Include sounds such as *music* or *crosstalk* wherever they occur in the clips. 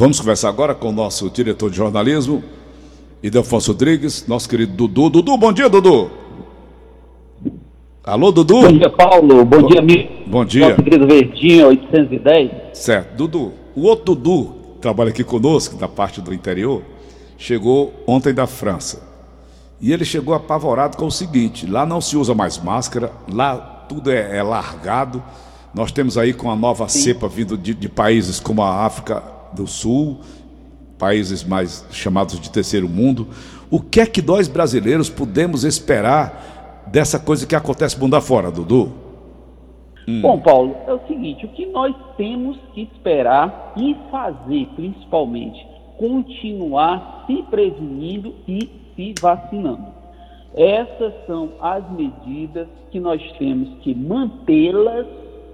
Vamos conversar agora com o nosso diretor de jornalismo, Idelfonso Rodrigues, nosso querido Dudu. Dudu, bom dia, Dudu. Alô, Dudu? Bom dia, Paulo. Bom, bom dia, amigo. Bom dia. Nosso querido Verdinho, 810. Certo. Dudu, o outro Dudu, que trabalha aqui conosco, da parte do interior, chegou ontem da França. E ele chegou apavorado com o seguinte: lá não se usa mais máscara, lá tudo é, é largado. Nós temos aí com a nova Sim. cepa vindo de, de países como a África do Sul, países mais chamados de terceiro mundo. O que é que nós brasileiros podemos esperar dessa coisa que acontece mundo afora, Dudu? Hum. Bom, Paulo, é o seguinte: o que nós temos que esperar e fazer, principalmente, continuar se prevenindo e se vacinando. Essas são as medidas que nós temos que mantê-las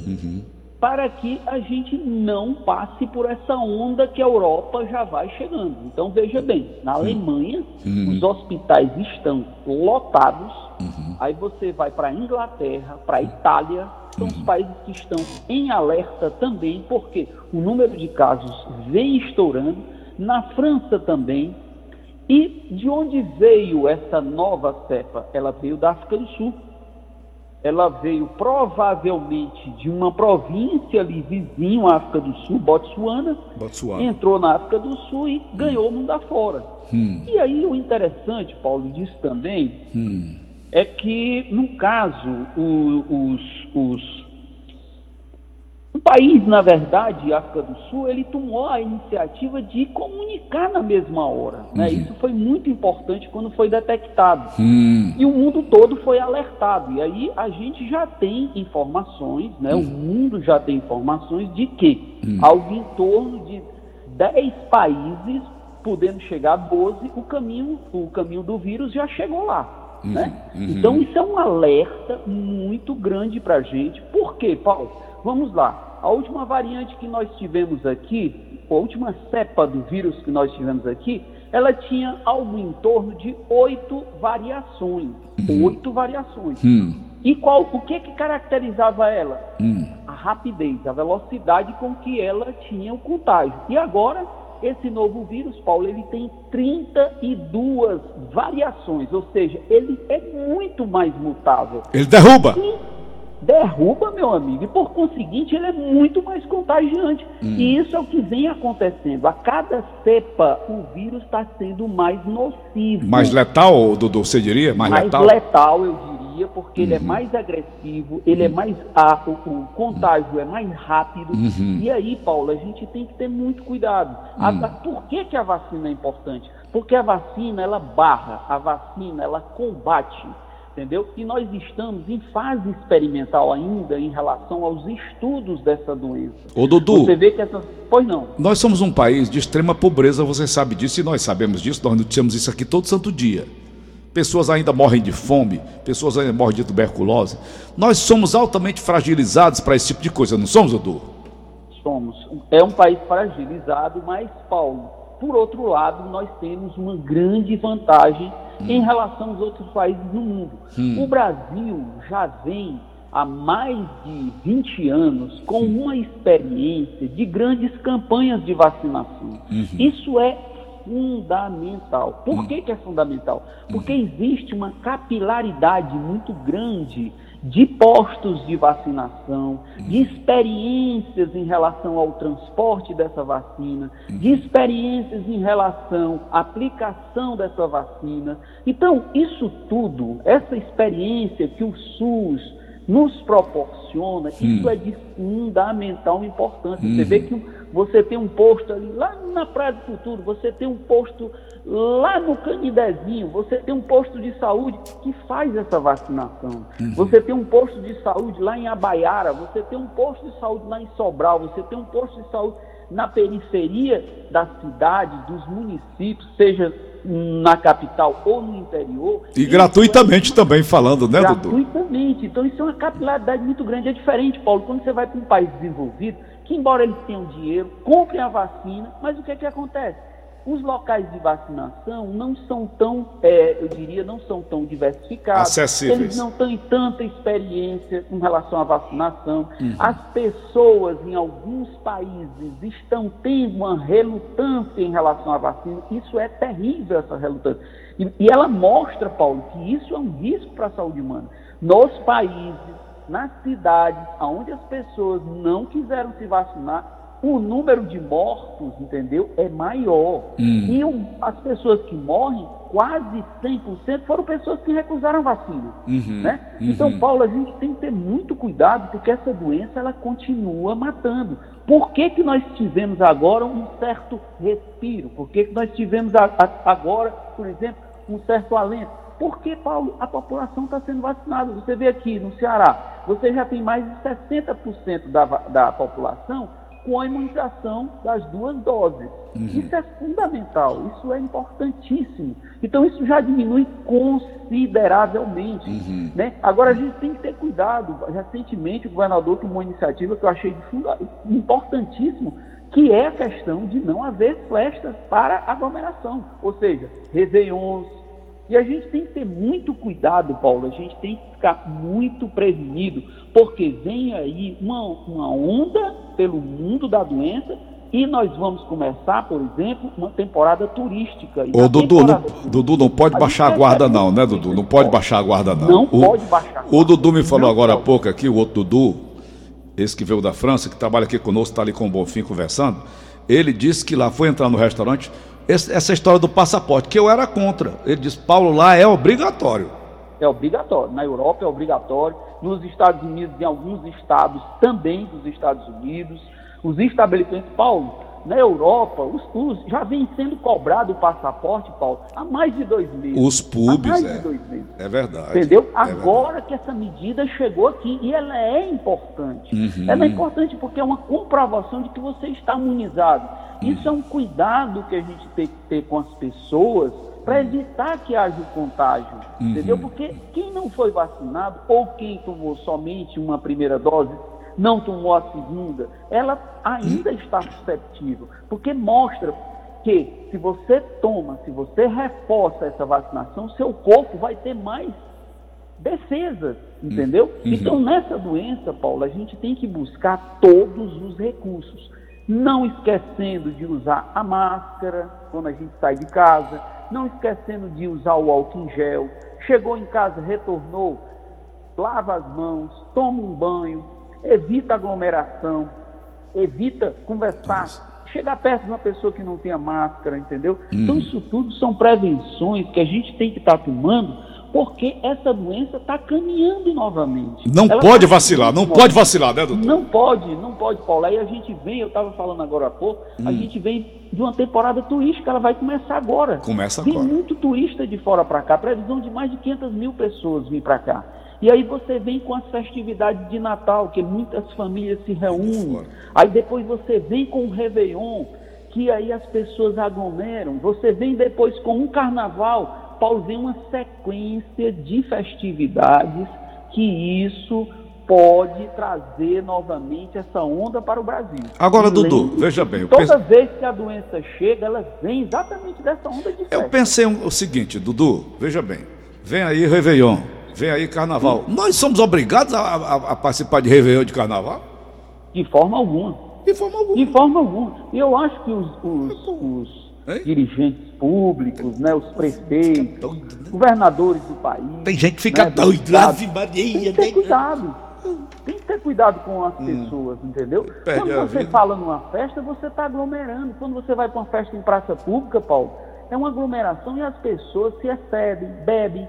uhum para que a gente não passe por essa onda que a Europa já vai chegando. Então veja bem, na Alemanha uhum. os hospitais estão lotados. Uhum. Aí você vai para a Inglaterra, para a Itália, são os uhum. países que estão em alerta também, porque o número de casos vem estourando. Na França também. E de onde veio essa nova cepa? Ela veio da África do Sul ela veio provavelmente de uma província ali vizinho à África do Sul, Botsuana, Botsuana. entrou na África do Sul e ganhou o mundo afora. Hum. E aí o interessante, Paulo, disso também, hum. é que, no caso, o, os, os o país, na verdade, África do Sul, ele tomou a iniciativa de comunicar na mesma hora. Né? Uhum. Isso foi muito importante quando foi detectado. Uhum. E o mundo todo foi alertado. E aí a gente já tem informações, né? Uhum. o mundo já tem informações de que hum. algo em torno de 10 países, podendo chegar a 12, o caminho, o caminho do vírus já chegou lá. Uhum. Né? Uhum. Então isso é um alerta muito grande para a gente. Por quê, Paulo? Vamos lá. A última variante que nós tivemos aqui, a última cepa do vírus que nós tivemos aqui, ela tinha algo em torno de oito variações. Uhum. Oito variações. Uhum. E qual, o que, que caracterizava ela? Uhum. A rapidez, a velocidade com que ela tinha o contágio. E agora, esse novo vírus, Paulo, ele tem 32 variações, ou seja, ele é muito mais mutável. Ele derruba. E derruba, meu amigo, e por conseguinte ele é muito mais contagiante. Hum. E isso é o que vem acontecendo. A cada cepa, o vírus está sendo mais nocivo. Mais letal, Dudu, você diria? Mais, mais letal? letal, eu diria, porque uhum. ele é uhum. mais agressivo, ele é uhum. é mais. Ah, o, contágio é mais rápido. Uhum. E aí, Paulo, a gente tem que ter muito cuidado. A, hum. por que, que a vacina é importante? Porque a vacina, ela barra, a vacina, ela combate entendeu? E nós estamos em fase experimental ainda em relação aos estudos dessa doença. Ô Dudu, você vê que essas... Pois não. Nós somos um país de extrema pobreza, você sabe disso e nós sabemos disso, nós noticiamos isso aqui todo santo dia. Pessoas ainda morrem de fome, pessoas ainda morrem de tuberculose. Nós somos altamente fragilizados para esse tipo de coisa, não somos, Dudu? Somos. É um país fragilizado, mas, Paulo, por outro lado, nós temos uma grande vantagem hum. em relação aos outros países do mundo. Hum. O Brasil já vem há mais de 20 anos com hum. uma experiência de grandes campanhas de vacinação. Uhum. Isso é fundamental. Por hum. que, que é fundamental? Porque hum. existe uma capilaridade muito grande de postos de vacinação, de experiências em relação ao transporte dessa vacina, de experiências em relação à aplicação dessa vacina. Então, isso tudo, essa experiência que o SUS nos proporciona, isso é de fundamental importância. Você vê que você tem um posto ali lá na Praia do Futuro, você tem um posto lá no Canidezinho, você tem um posto de saúde que faz essa vacinação. Uhum. Você tem um posto de saúde lá em Abaiara, você tem um posto de saúde lá em Sobral, você tem um posto de saúde na periferia da cidade, dos municípios, seja na capital ou no interior. E gratuitamente é uma... também falando, né, Dudu? Gratuitamente. Então isso é uma capilaridade muito grande. É diferente, Paulo, quando você vai para um país desenvolvido, que embora eles tenham dinheiro, comprem a vacina, mas o que é que acontece? Os locais de vacinação não são tão, é, eu diria, não são tão diversificados. Acessíveis. Eles não têm tanta experiência com relação à vacinação. Uhum. As pessoas em alguns países estão tendo uma relutância em relação à vacina. Isso é terrível, essa relutância. E, e ela mostra, Paulo, que isso é um risco para a saúde humana. Nos países, nas cidades, onde as pessoas não quiseram se vacinar, o número de mortos, entendeu, é maior. Hum. E as pessoas que morrem, quase 100% foram pessoas que recusaram vacina. Uhum, né? Uhum. Então, Paulo, a gente tem que ter muito cuidado, porque essa doença ela continua matando. Por que, que nós tivemos agora um certo respiro? Por que, que nós tivemos a, a, agora, por exemplo, um certo alento? Porque, Paulo, a população está sendo vacinada. Você vê aqui no Ceará, você já tem mais de 60% da, da população com a imunização das duas doses. Uhum. Isso é fundamental, isso é importantíssimo. Então, isso já diminui consideravelmente. Uhum. Né? Agora, a gente tem que ter cuidado. Recentemente, o governador tomou uma iniciativa que eu achei importantíssimo, que é a questão de não haver festas para aglomeração, ou seja, réveillons, e a gente tem que ter muito cuidado, Paulo, a gente tem que ficar muito prevenido, porque vem aí uma, uma onda pelo mundo da doença e nós vamos começar, por exemplo, uma temporada turística. Ô, Dudu, não, Dudu, não pode a baixar a guarda não, né, Dudu? Não pode baixar a guarda não. Não o, pode baixar. O Dudu me falou não agora há pouco aqui, o outro Dudu, esse que veio da França, que trabalha aqui conosco, está ali com o Bonfim conversando, ele disse que lá foi entrar no restaurante, essa história do passaporte, que eu era contra. Ele disse, Paulo, lá é obrigatório. É obrigatório. Na Europa é obrigatório. Nos Estados Unidos, em alguns estados também dos Estados Unidos. Os estabelecimentos, Paulo, na Europa, os, os, já vem sendo cobrado o passaporte, Paulo, há mais de dois meses. Os pubs, há mais é. De dois meses. É verdade. Entendeu? É Agora verdade. que essa medida chegou aqui e ela é importante. Uhum. Ela é importante porque é uma comprovação de que você está imunizado. Uhum. Isso é um cuidado que a gente tem que ter com as pessoas para evitar que haja o contágio, uhum. entendeu? Porque quem não foi vacinado ou quem tomou somente uma primeira dose não tomou a segunda, ela ainda está susceptível, porque mostra que se você toma, se você reforça essa vacinação, seu corpo vai ter mais defesas, entendeu? Uhum. Então, nessa doença, Paulo, a gente tem que buscar todos os recursos, não esquecendo de usar a máscara quando a gente sai de casa, não esquecendo de usar o álcool em gel, chegou em casa, retornou, lava as mãos, toma um banho, evita aglomeração, evita conversar, chegar perto de uma pessoa que não tenha máscara, entendeu? Então, uhum. Então, isso tudo são prevenções que a gente tem que estar tá tomando, porque essa doença está caminhando novamente. Não Ela pode tá vacilar, não pode vacilar, né, doutor? Não pode, não pode, Paulo. Aí a gente vem, eu estava falando agora há pouco, hum. a gente vem de uma temporada turística, ela vai começar agora. Começa agora. Tem muito turista de fora para cá, previsão de mais de 500 mil pessoas vir para cá. E aí você vem com as festividades de Natal, que muitas famílias se reúnem. Aí depois você vem com o Réveillon, que aí as pessoas aglomeram. Você vem depois com um carnaval. Paulo vem uma sequência de festividades que isso pode trazer novamente essa onda para o Brasil. Agora, Dudu, veja bem. Toda pense... vez que a doença chega, ela vem exatamente dessa onda de festa. Eu pensei o seguinte, Dudu, veja bem. Vem aí Réveillon, Vem aí carnaval. Sim. Nós somos obrigados a, a, a, participar de Réveillon de carnaval? De forma alguma. De forma alguma. De forma alguma. E eu acho que os, os, os dirigentes públicos, né, os prefeitos, doido, né? governadores do país. Tem gente que fica né, doido, Ave Maria. Tem que ter cuidado. Tem que ter cuidado com as hum. pessoas, entendeu? Quando você fala numa festa, você está aglomerando. Quando você vai para uma festa em praça pública, Paulo, é uma aglomeração e as pessoas se excedem, bebem,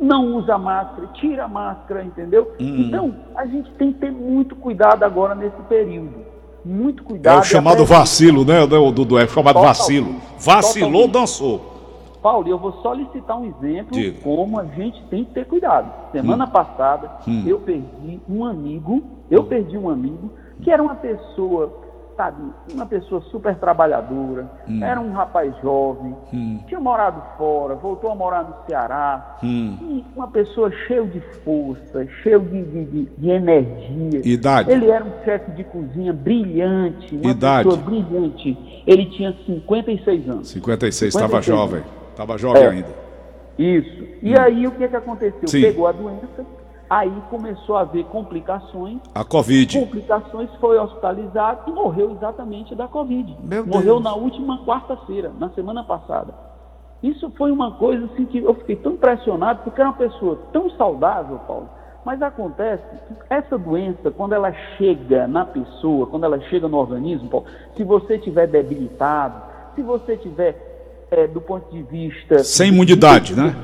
não usa máscara, tira a máscara, entendeu? Hum. Então, a gente tem que ter muito cuidado agora nesse período. Muito cuidado. É o chamado vacilo, né, Dudu? É o chamado vacilo. Vacilou, dançou. Paulo, eu vou só lhe citar um exemplo Diga. como a gente tem que ter cuidado. Semana hum. passada, hum. eu perdi um amigo, eu perdi um amigo, que era uma pessoa coitadinho, uma pessoa super trabalhadora, hum. era um rapaz jovem, hum. tinha morado fora, voltou a morar no Ceará, hum. uma pessoa cheia de força, cheio de, de, de, energia. Idade. Ele era um chefe de cozinha brilhante, uma Idade. pessoa brilhante. Ele tinha 56 anos. 56, estava jovem. Estava jovem é. ainda. Isso. E hum. aí o que, que aconteceu? Sim. Pegou a doença Aí começou a haver complicações. A Covid. Complicações, foi hospitalizado e morreu exatamente da Covid. Meu morreu Deus. na última quarta-feira, na semana passada. Isso foi uma coisa assim que eu fiquei tão impressionado, porque era uma pessoa tão saudável, Paulo. Mas acontece que essa doença, quando ela chega na pessoa, quando ela chega no organismo, Paulo, se você estiver debilitado, se você tiver, é, do ponto de vista. Sem imunidade, né?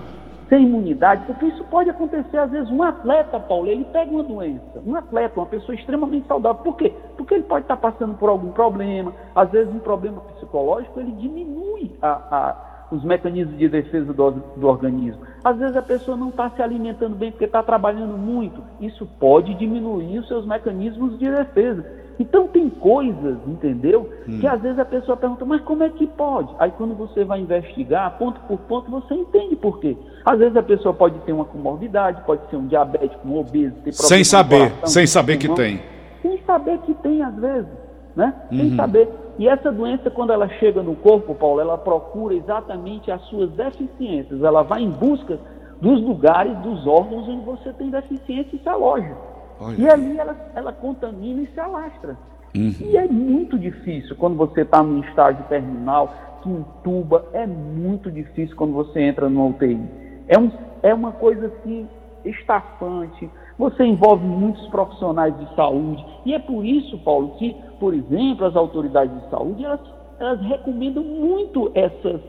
Sem imunidade, porque isso pode acontecer, às vezes, um atleta, Paulo, ele pega uma doença, um atleta, uma pessoa extremamente saudável, por quê? Porque ele pode estar passando por algum problema, às vezes um problema psicológico, ele diminui a, a, os mecanismos de defesa do, do organismo. Às vezes a pessoa não está se alimentando bem porque está trabalhando muito, isso pode diminuir os seus mecanismos de defesa. Então tem coisas, entendeu? Hum. Que às vezes a pessoa pergunta, mas como é que pode? Aí quando você vai investigar, ponto por ponto, você entende por quê. Às vezes a pessoa pode ter uma comorbidade, pode ser um diabético, um obeso, ter Sem saber, sem saber que tem. Sem saber que tem, às vezes, né? Uhum. Sem saber. E essa doença, quando ela chega no corpo, Paulo, ela procura exatamente as suas deficiências. Ela vai em busca dos lugares, dos órgãos onde você tem deficiência e se aloja. Olha. E ali ela, ela contamina e se alastra. Uhum. E é muito difícil quando você está num estágio terminal, que entuba, é muito difícil quando você entra no UTI. É, um, é uma coisa assim, estafante, você envolve muitos profissionais de saúde. E é por isso, Paulo, que, por exemplo, as autoridades de saúde, elas, elas recomendam muito essas,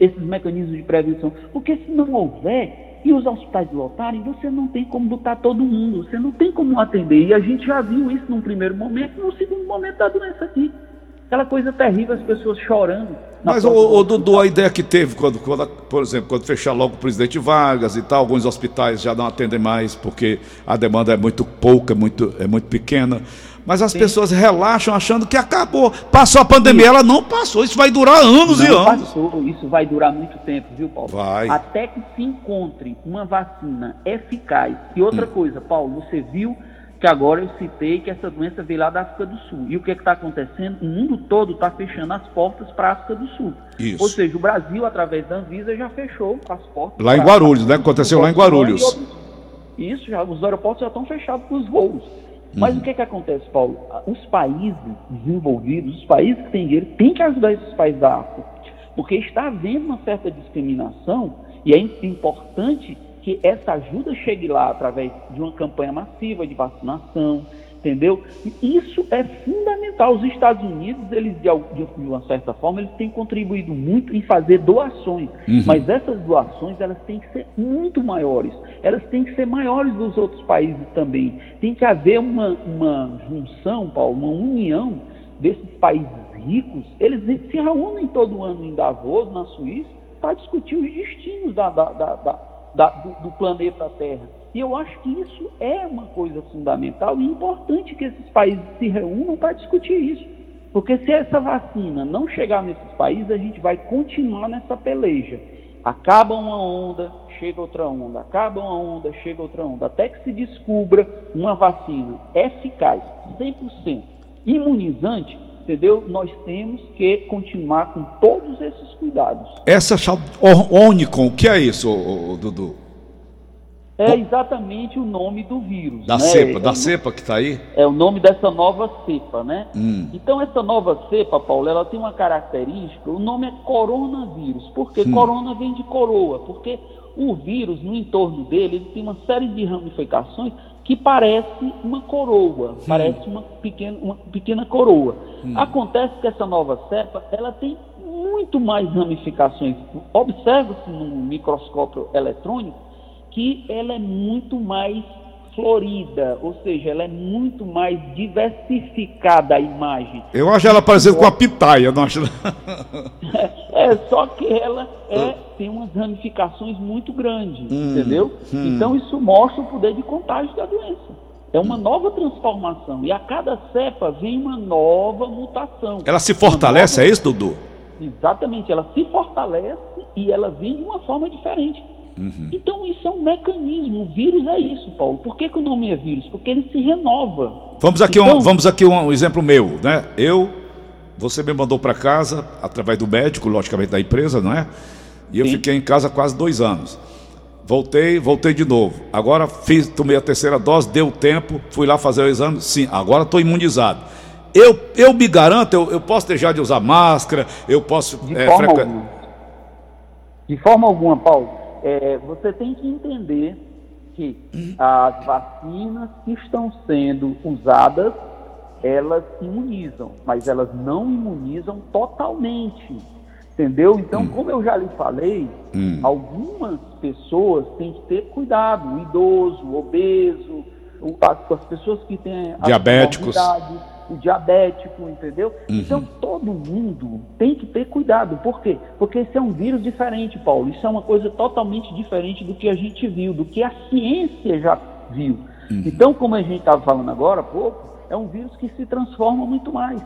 esses mecanismos de prevenção. Porque se não houver, e os hospitais lotarem, você não tem como botar todo mundo, você não tem como atender. E a gente já viu isso num primeiro momento, no segundo momento da doença aqui. Aquela coisa terrível, as pessoas chorando. Mas, o, o Dudu, a ideia que teve, quando, quando, por exemplo, quando fechar logo o presidente Vargas e tal, alguns hospitais já não atendem mais porque a demanda é muito pouca, é muito, é muito pequena. Mas as Sim. pessoas relaxam achando que acabou. Passou a pandemia, Sim. ela não passou. Isso vai durar anos não e anos. Passou. Isso vai durar muito tempo, viu, Paulo? Vai. Até que se encontre uma vacina eficaz. E outra hum. coisa, Paulo, você viu que agora eu citei que essa doença veio lá da África do Sul. E o que é está acontecendo? O mundo todo está fechando as portas para a África do Sul. Isso. Ou seja, o Brasil, através da Anvisa, já fechou as portas. Lá em Guarulhos, né? Aconteceu lá em Guarulhos. Isso, já, os aeroportos já estão fechados para os voos. Mas uhum. o que, que acontece, Paulo? Os países desenvolvidos, os países que têm dinheiro, têm que ajudar esses países da África. Porque está havendo uma certa discriminação e é importante que essa ajuda chegue lá através de uma campanha massiva de vacinação, entendeu? Isso é fundamental. Os Estados Unidos, eles de, uma certa forma, eles têm contribuído muito em fazer doações, uhum. mas essas doações elas têm que ser muito maiores. Elas têm que ser maiores dos outros países também. Tem que haver uma, uma junção, Paulo, uma união desses países ricos. Eles se reúnem todo ano em Davos, na Suíça, para discutir os destinos da, da, da, do, do planeta Terra. E eu acho que isso é uma coisa fundamental e importante que esses países se reúnam para discutir isso. Porque se essa vacina não chegar nesses países, a gente vai continuar nessa peleja. Acaba uma onda, chega outra onda, acaba uma onda, chega outra onda, até que se descubra uma vacina eficaz, 100%, imunizante, entendeu? Nós temos que continuar com todos esses cuidados. Essa Omicron, o que é isso, Dudu? É exatamente o nome do vírus. Da né? cepa, é, da cepa que está aí? É o nome dessa nova cepa, né? Hum. Então, essa nova cepa, Paulo, ela tem uma característica, o nome é coronavírus. Por quê? Hum. Corona vem de coroa, porque o vírus, no entorno dele, ele tem uma série de ramificações que parece uma coroa, hum. parece uma pequena, uma pequena coroa. Hum. Acontece que essa nova cepa, ela tem muito mais ramificações. Observa-se num microscópio eletrônico que ela é muito mais florida, ou seja, ela é muito mais diversificada a imagem. Eu acho ela parecida com a pitaia, não acho? *laughs* é, só que ela é, tem umas ramificações muito grandes, hum, entendeu? Hum. Então isso mostra o poder de contágio da doença. É uma nova transformação. E a cada cepa vem uma nova mutação. Ela se fortalece, nova... é isso, Dudu? Exatamente, ela se fortalece e ela vem de uma forma diferente. Uhum. Então isso é um mecanismo. O vírus é isso, Paulo. Por que, que o nome é vírus? Porque ele se renova. Vamos aqui, então... um, vamos aqui um, exemplo meu, né? Eu, você me mandou para casa através do médico, logicamente da empresa, não é? E eu Sim. fiquei em casa quase dois anos. Voltei, voltei de novo. Agora fiz, tomei a terceira dose, deu tempo, fui lá fazer o exame. Sim, agora estou imunizado. Eu, eu me garanto, eu, eu posso deixar de usar máscara, eu posso. De, é, forma, frequ... alguma. de forma alguma, Paulo. É, você tem que entender que as vacinas que estão sendo usadas, elas imunizam, mas elas não imunizam totalmente. Entendeu? Então, hum. como eu já lhe falei, hum. algumas pessoas têm que ter cuidado, o idoso, o obeso, as pessoas que têm diabéticos, o diabético, entendeu? Uhum. Então todo mundo tem que ter cuidado. Por quê? Porque esse é um vírus diferente, Paulo. Isso é uma coisa totalmente diferente do que a gente viu, do que a ciência já viu. Uhum. Então, como a gente estava falando agora há pouco, é um vírus que se transforma muito mais.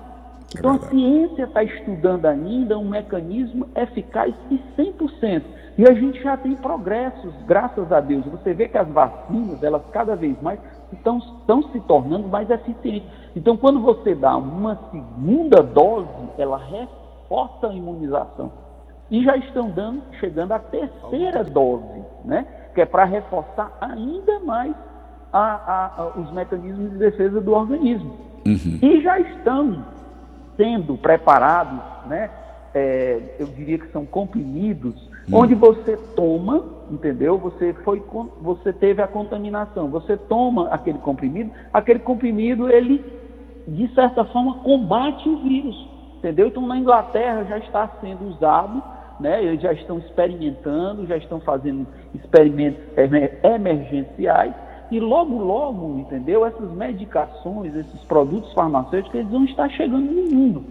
Então, a ciência está estudando ainda um mecanismo eficaz e 100%. E a gente já tem progressos, graças a Deus. Você vê que as vacinas, elas cada vez mais estão, estão se tornando mais eficientes. Então, quando você dá uma segunda dose, ela reforça a imunização. E já estão dando, chegando à terceira dose, né? que é para reforçar ainda mais a, a, a, os mecanismos de defesa do organismo. Uhum. E já estão sendo preparados, né? É, eu diria que são comprimidos, hum. onde você toma, entendeu? Você foi, você teve a contaminação, você toma aquele comprimido, aquele comprimido ele de certa forma combate o vírus, entendeu? Então na Inglaterra já está sendo usado, né? Eles já estão experimentando, já estão fazendo experimentos emergenciais e logo, logo, entendeu? Essas medicações, esses produtos farmacêuticos, eles vão estar chegando no mundo.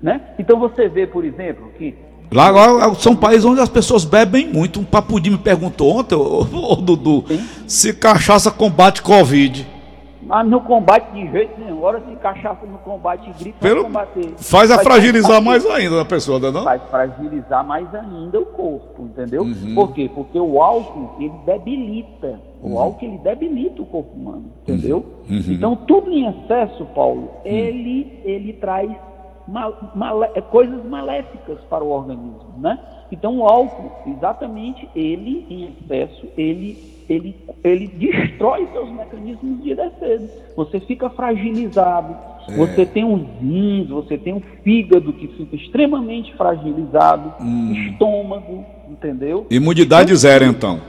Né? Então você vê, por exemplo, que. Lá, lá são países onde as pessoas bebem muito. Um papudinho me perguntou ontem, ô, *laughs* ô, Dudu, Sim. se cachaça combate Covid. Mas no combate de jeito nenhum. Agora se cachaça no combate gripe Pelo... combater. Faz a fragilizar mais ainda a pessoa, não? Faz fragilizar mais ainda o corpo, entendeu? Uhum. Por quê? Porque o álcool, ele debilita. O uhum. álcool, ele debilita o corpo humano, entendeu? Uhum. uhum. Então, tudo em excesso, Paulo, uhum. ele, ele traz mal, mal, é, coisas maléficas para o organismo, né? Então, o álcool, exatamente, ele, em excesso, ele ele, ele destrói seus mecanismos de defesa. Você fica fragilizado, é. você tem um rins, você tem um fígado que fica extremamente fragilizado, hum. estômago, entendeu? Imunidade então, zero, então.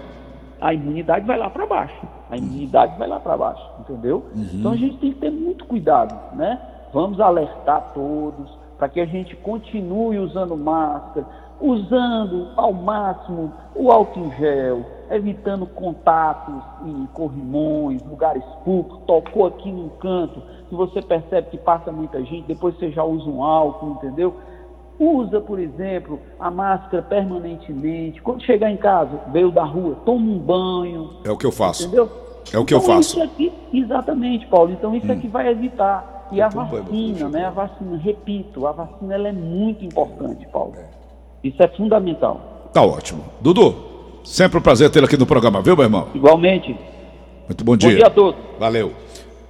A imunidade vai lá para baixo. A imunidade vai lá para baixo, entendeu? Uhum. Então a gente tem que ter muito cuidado, né? Vamos alertar todos para que a gente continue usando máscara, usando ao máximo o álcool em gel, evitando contatos em corrimões, lugares públicos, tocou aqui num canto, que você percebe que passa muita gente, depois você já usa um álcool, entendeu? Usa, por exemplo, a máscara permanentemente. Quando chegar em casa, veio da rua, toma um banho. É o que eu faço. Entendeu? É o que então, eu faço. Isso aqui, exatamente, Paulo. Então isso hum. aqui vai evitar. E a vacina, né? A vacina, repito, a vacina ela é muito importante, Paulo. Isso é fundamental. Tá ótimo. Dudu, sempre um prazer tê-lo aqui no programa, viu, meu irmão? Igualmente. Muito bom dia. Bom dia a todos. Valeu.